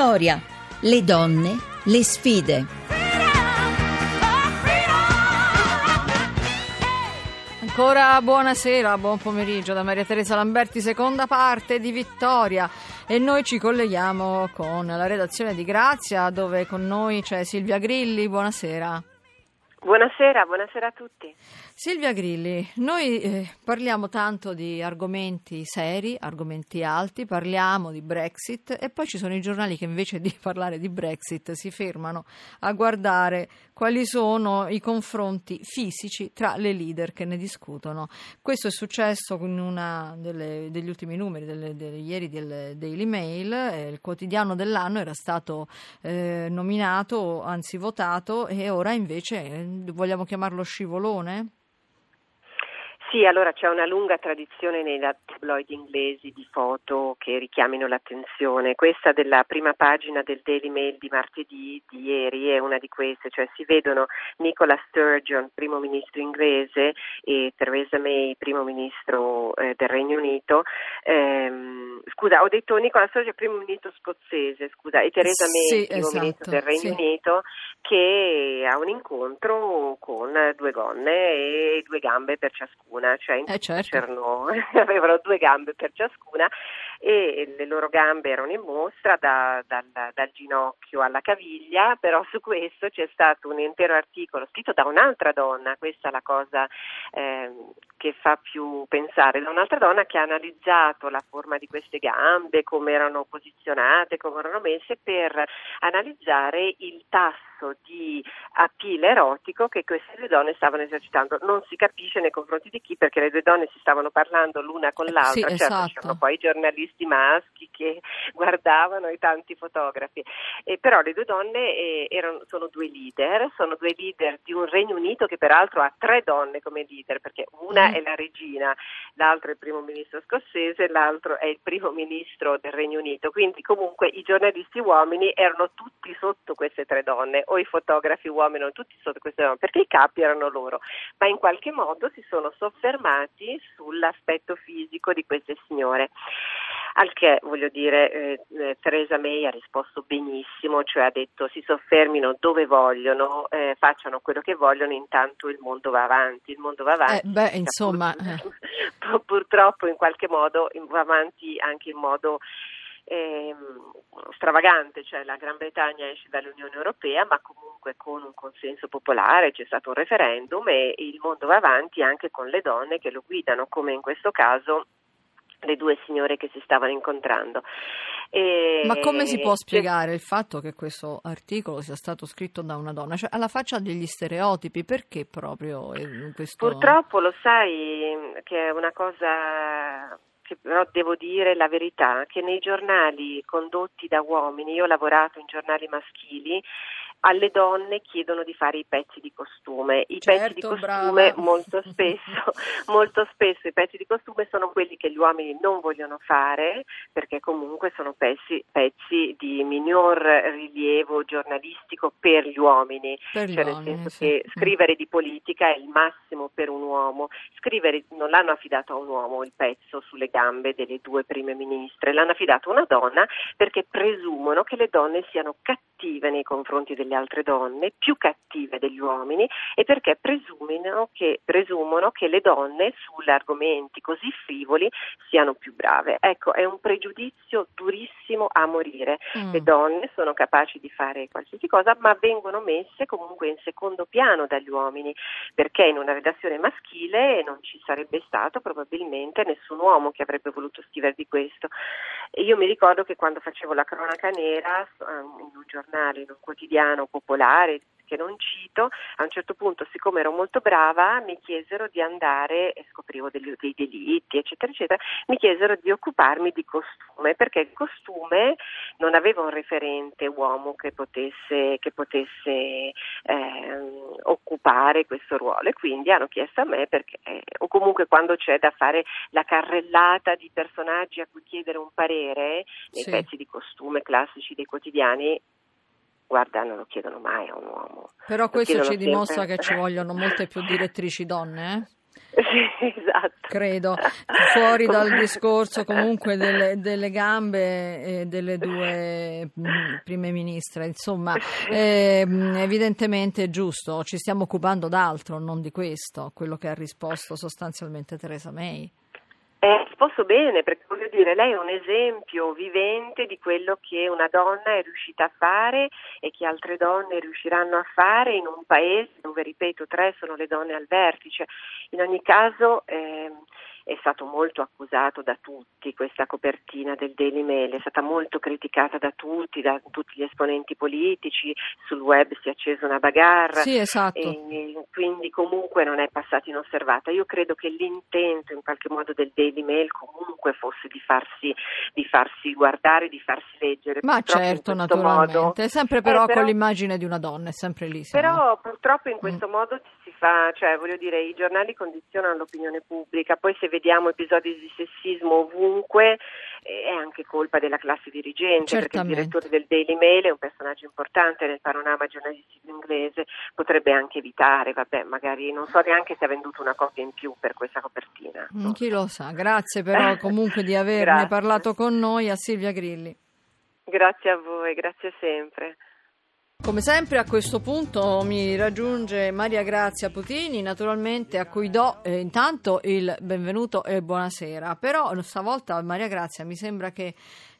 Vittoria, le donne, le sfide. Ancora buonasera, buon pomeriggio da Maria Teresa Lamberti, seconda parte di Vittoria e noi ci colleghiamo con la redazione di Grazia dove con noi c'è Silvia Grilli, buonasera. Buonasera, buonasera a tutti. Silvia Grilli, noi eh, parliamo tanto di argomenti seri, argomenti alti, parliamo di Brexit e poi ci sono i giornali che invece di parlare di Brexit si fermano a guardare quali sono i confronti fisici tra le leader che ne discutono. Questo è successo in uno degli ultimi numeri delle, delle, ieri del Daily Mail, eh, il quotidiano dell'anno era stato eh, nominato, anzi votato e ora invece eh, vogliamo chiamarlo scivolone? Sì, allora c'è una lunga tradizione nei tabloid inglesi di foto che richiamino l'attenzione. Questa della prima pagina del Daily Mail di martedì di ieri è una di queste, cioè si vedono Nicola Sturgeon, primo ministro inglese, e Theresa May, primo ministro eh, del Regno Unito. Ehm, scusa, ho detto Nicola Sturgeon, primo ministro scozzese, scusa, e Theresa May, sì, primo esatto, ministro del Regno sì. Unito, che ha un incontro con due donne e due gambe per ciascuna ciascuna, cioè in Eh, certo. c'erano- avevano due gambe per ciascuna e le loro gambe erano in mostra da- dal, dal ginocchio alla caviglia, però su questo c'è stato un intero articolo scritto da un'altra donna, questa è la cosa ehm, che fa più pensare, da un'altra donna che ha analizzato la forma di queste gambe, come erano posizionate, come erano messe per analizzare il tasso di appeal erotico che queste due donne stavano esercitando. Non si capisce nei confronti di chi perché le due donne si stavano parlando l'una con l'altra, sì, certo esatto. c'erano poi i giornalisti maschi che guardavano e tanti fotografi, e però le due donne eh, erano, sono due leader, sono due leader di un Regno Unito che peraltro ha tre donne come leader perché una Mm. è la regina, l'altro è il primo ministro scozzese, l'altro è il primo ministro del Regno Unito, quindi comunque i giornalisti uomini erano tutti sotto queste tre donne o i fotografi uomini erano tutti sotto queste donne perché i capi erano loro, ma in qualche modo si sono soffermati sull'aspetto fisico di queste signore. Al che voglio dire, eh, eh, Theresa May ha risposto benissimo, cioè ha detto si soffermino dove vogliono, eh, facciano quello che vogliono, intanto il mondo va avanti, il mondo va avanti. Eh, beh, insomma, Pur- purtroppo in qualche modo va avanti anche in modo ehm, stravagante, cioè la Gran Bretagna esce dall'Unione Europea, ma comunque con un consenso popolare, c'è stato un referendum e il mondo va avanti anche con le donne che lo guidano, come in questo caso le due signore che si stavano incontrando. E- Ma come si può spiegare il fatto che questo articolo sia stato scritto da una donna? Cioè, alla faccia degli stereotipi, perché proprio eh, questo... Purtroppo lo sai che è una cosa che però devo dire la verità, che nei giornali condotti da uomini, io ho lavorato in giornali maschili, alle donne chiedono di fare i pezzi di costume. I Certo, pezzi di costume brava. molto spesso, molto spesso i pezzi di costume sono quelli che gli uomini non vogliono fare perché comunque sono pezzi, pezzi di minor rilievo giornalistico per gli uomini Per gli cioè nel uomini, senso sì. che scrivere di politica è il massimo per un uomo. Scrivere non l'hanno affidato a un uomo il pezzo sulle gambe delle due prime ministre, l'hanno affidato a una donna perché presumono che le donne siano cattive nei confronti delle altre donne, più cattive degli uomini e perché presumono che, presumono che le donne su argomenti così frivoli siano più brave. Ecco, è un pregiudizio durissimo a morire. Mm. Le donne sono capaci di fare qualsiasi cosa, ma vengono messe comunque in secondo piano dagli uomini, perché in una redazione maschile non ci sarebbe stato probabilmente nessun uomo che avrebbe voluto scrivere di questo. E io mi ricordo che quando facevo la cronaca nera eh, in un giornale, in un quotidiano popolare, che non cito, a un certo punto, siccome ero molto brava, mi chiesero di andare, e scoprivo degli- dei delitti, eccetera, eccetera, mi chiesero di occuparmi di costume, perché il costume non aveva un referente uomo che potesse, che potesse ehm, occupare questo ruolo e quindi hanno chiesto a me perché, eh, o comunque quando c'è da fare la carrellata di personaggi a cui chiedere un parere nei Sì. pezzi di costume classici dei quotidiani guarda, non lo chiedono mai a un uomo. Però Lo questo ci dimostra sempre. che ci vogliono molte più direttrici donne, eh? Sì, esatto. Credo, fuori dal discorso comunque delle, delle gambe e delle due mm, prime ministre, insomma, eh, evidentemente è giusto, ci stiamo occupando d'altro, non di questo, quello che ha risposto sostanzialmente Theresa May. È risposto bene perché voglio dire, lei è un esempio vivente di quello che una donna è riuscita a fare e che altre donne riusciranno a fare in un paese dove, ripeto, tre sono le donne al vertice. In ogni caso eh, è stato molto accusato da tutti questa copertina del Daily Mail, è stata molto criticata da tutti, da tutti gli esponenti politici, sul web si è accesa una bagarra sì, esatto. e quindi comunque non è passata inosservata. Io credo che l'intento in qualche modo del Daily Mail comunque fosse di farsi, di farsi guardare, di farsi leggere. Ma purtroppo certo, naturalmente, modo, sempre però, eh, però, con l'immagine di una donna, è sempre lì. Però purtroppo in questo mm. modo fa, cioè voglio dire, i giornali condizionano l'opinione pubblica, poi se vediamo episodi di sessismo ovunque eh, è anche colpa della classe dirigente, Certamente. perché il direttore del Daily Mail è un personaggio importante nel panorama giornalistico inglese, potrebbe anche evitare, vabbè, magari non so neanche se ha venduto una copia in più per questa copertina. Mm, chi lo sa, grazie però comunque di averne parlato con noi a Silvia Grilli. Grazie a voi, grazie sempre. Come sempre a questo punto mi raggiunge Maria Grazia Putini, naturalmente a cui do eh, intanto il benvenuto e buonasera, però stavolta Maria Grazia mi sembra che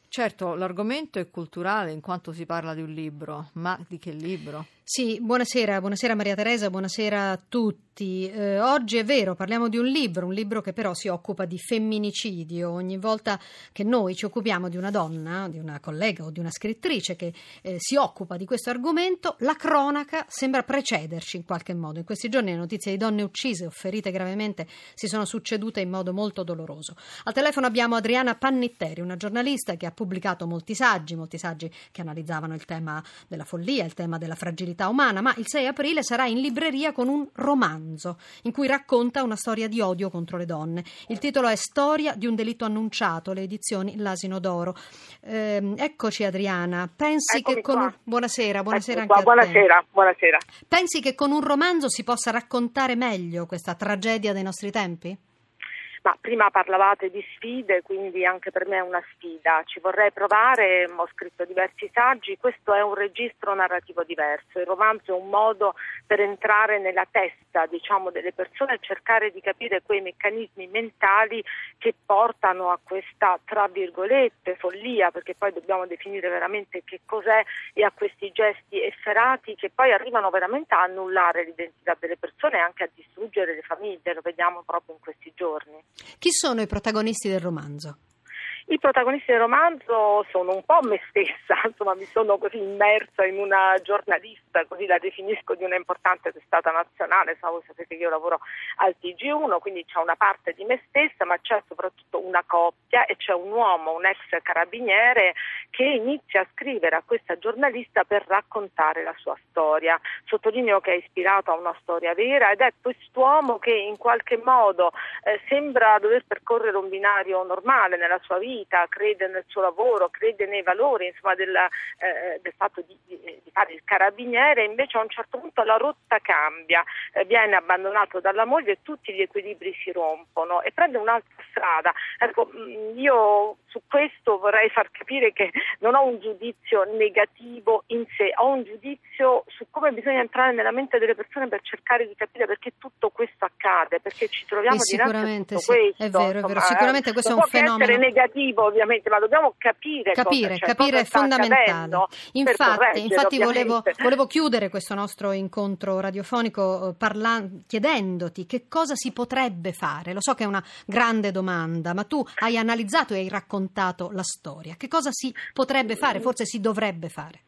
certo l'argomento è culturale in quanto si parla di un libro, ma di che libro? Sì, buonasera, buonasera Maria Teresa, buonasera a tutti. Eh, oggi è vero, parliamo di un libro, un libro che però si occupa di femminicidio. Ogni volta che noi ci occupiamo di una donna, di una collega o di una scrittrice che eh, si occupa di questo argomento, la cronaca sembra precederci in qualche modo. In questi giorni le notizie di donne uccise o ferite gravemente si sono succedute in modo molto doloroso. Al telefono abbiamo Adriana Pannitteri, una giornalista che ha pubblicato molti saggi, molti saggi che analizzavano il tema della follia, il tema della fragilità umana, ma il 6 aprile sarà in libreria con un romanzo in cui racconta una storia di odio contro le donne. Il titolo è Storia di un delitto annunciato, le edizioni L'Asino d'Oro. Eh, eccoci Adriana, pensi Eccomi che con qua. buonasera, buonasera Eccomi anche qua. a te. buonasera, buonasera. Pensi che con un romanzo si possa raccontare meglio questa tragedia dei nostri tempi? Ma prima parlavate di sfide, quindi anche per me è una sfida. Ci vorrei provare, ho scritto diversi saggi, questo è un registro narrativo diverso. Il romanzo è un modo per entrare nella testa, diciamo, delle persone e cercare di capire quei meccanismi mentali che portano a questa, tra virgolette, follia, perché poi dobbiamo definire veramente che cos'è e a questi gesti efferati che poi arrivano veramente a annullare l'identità delle persone e anche a distruggere le famiglie, lo vediamo proprio in questi giorni. Chi sono i protagonisti del romanzo? I protagonisti del romanzo sono un po' me stessa, insomma mi sono così immersa in una giornalista, così la definisco, di una importante testata nazionale, so, voi sapete che io lavoro al TG1, quindi c'è una parte di me stessa, ma c'è soprattutto una coppia e c'è un uomo, un ex carabiniere, che inizia a scrivere a questa giornalista per raccontare la sua storia. Sottolineo che è ispirato a una storia vera ed è quest'uomo che in qualche modo eh, sembra dover percorrere un binario normale nella sua vita vita, crede nel suo lavoro, crede nei valori insomma, della, eh, del fatto di, di, di, fare il carabiniere, invece a un certo punto la rotta cambia, eh, viene abbandonato dalla moglie e tutti gli equilibri si rompono e prende un'altra strada. Ecco, mm, io su questo vorrei far capire che non ho un giudizio negativo in sé, ho un giudizio su come bisogna entrare nella mente delle persone per cercare di capire perché tutto questo accade, perché ci troviamo dinanzi a tutto sì, questo. È vero, è vero. Insomma, Sicuramente eh, questo è un fenomeno negativo ovviamente, ma dobbiamo capire, capire, cosa, capire cosa è fondamentale. Infatti, infatti volevo, volevo, chiudere questo nostro incontro radiofonico eh, parla- chiedendoti che cosa si potrebbe fare. Lo so che è una grande domanda, ma tu hai analizzato e hai raccontato la storia. Che cosa si potrebbe fare? Forse si dovrebbe fare.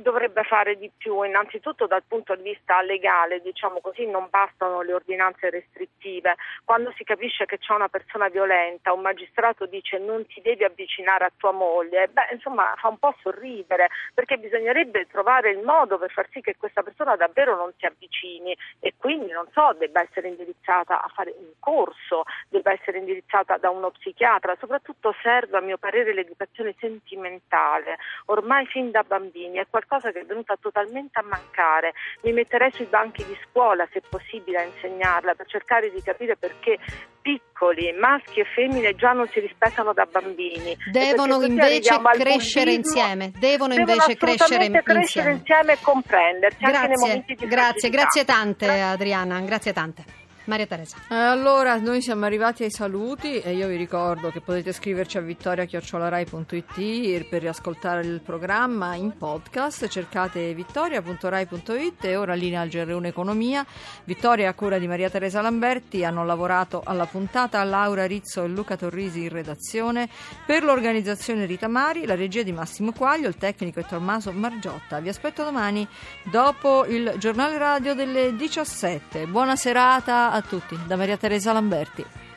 Dovrebbe fare di più, innanzitutto dal punto di vista legale, diciamo così, non bastano le ordinanze restrittive. Quando si capisce che c'è una persona violenta, un magistrato dice non ti devi avvicinare a tua moglie, beh, insomma, fa un po' sorridere, perché bisognerebbe trovare il modo per far sì che questa persona davvero non si avvicini e quindi, non so, debba essere indirizzata a fare un corso, debba essere indirizzata da uno psichiatra, soprattutto serve a mio parere l'educazione sentimentale. Ormai fin da bambini è qualcosa qualcosa che è venuta totalmente a mancare. Mi metterei sui banchi di scuola, se possibile, a insegnarla per cercare di capire perché piccoli, maschi e femmine, già non si rispettano da bambini. Devono invece crescere insieme. Devono, devono invece crescere, crescere insieme. e comprendersi grazie, anche nei momenti di Grazie, fragilità. grazie tante Adriana, grazie tante. Maria Teresa. Eh, allora, noi siamo arrivati ai saluti e io vi ricordo che potete scriverci a vittoria.rai.it per riascoltare il programma in podcast. Cercate vittoria.rai.it e ora linea al GR1 Economia. Vittoria a cura di Maria Teresa Lamberti hanno lavorato alla puntata Laura Rizzo e Luca Torrisi in redazione. Per l'organizzazione Rita Mari, la regia di Massimo Quaglio, il tecnico è Tommaso Margiotta. Vi aspetto domani dopo il giornale radio delle 17. Buona serata a tutti da Maria Teresa Lamberti.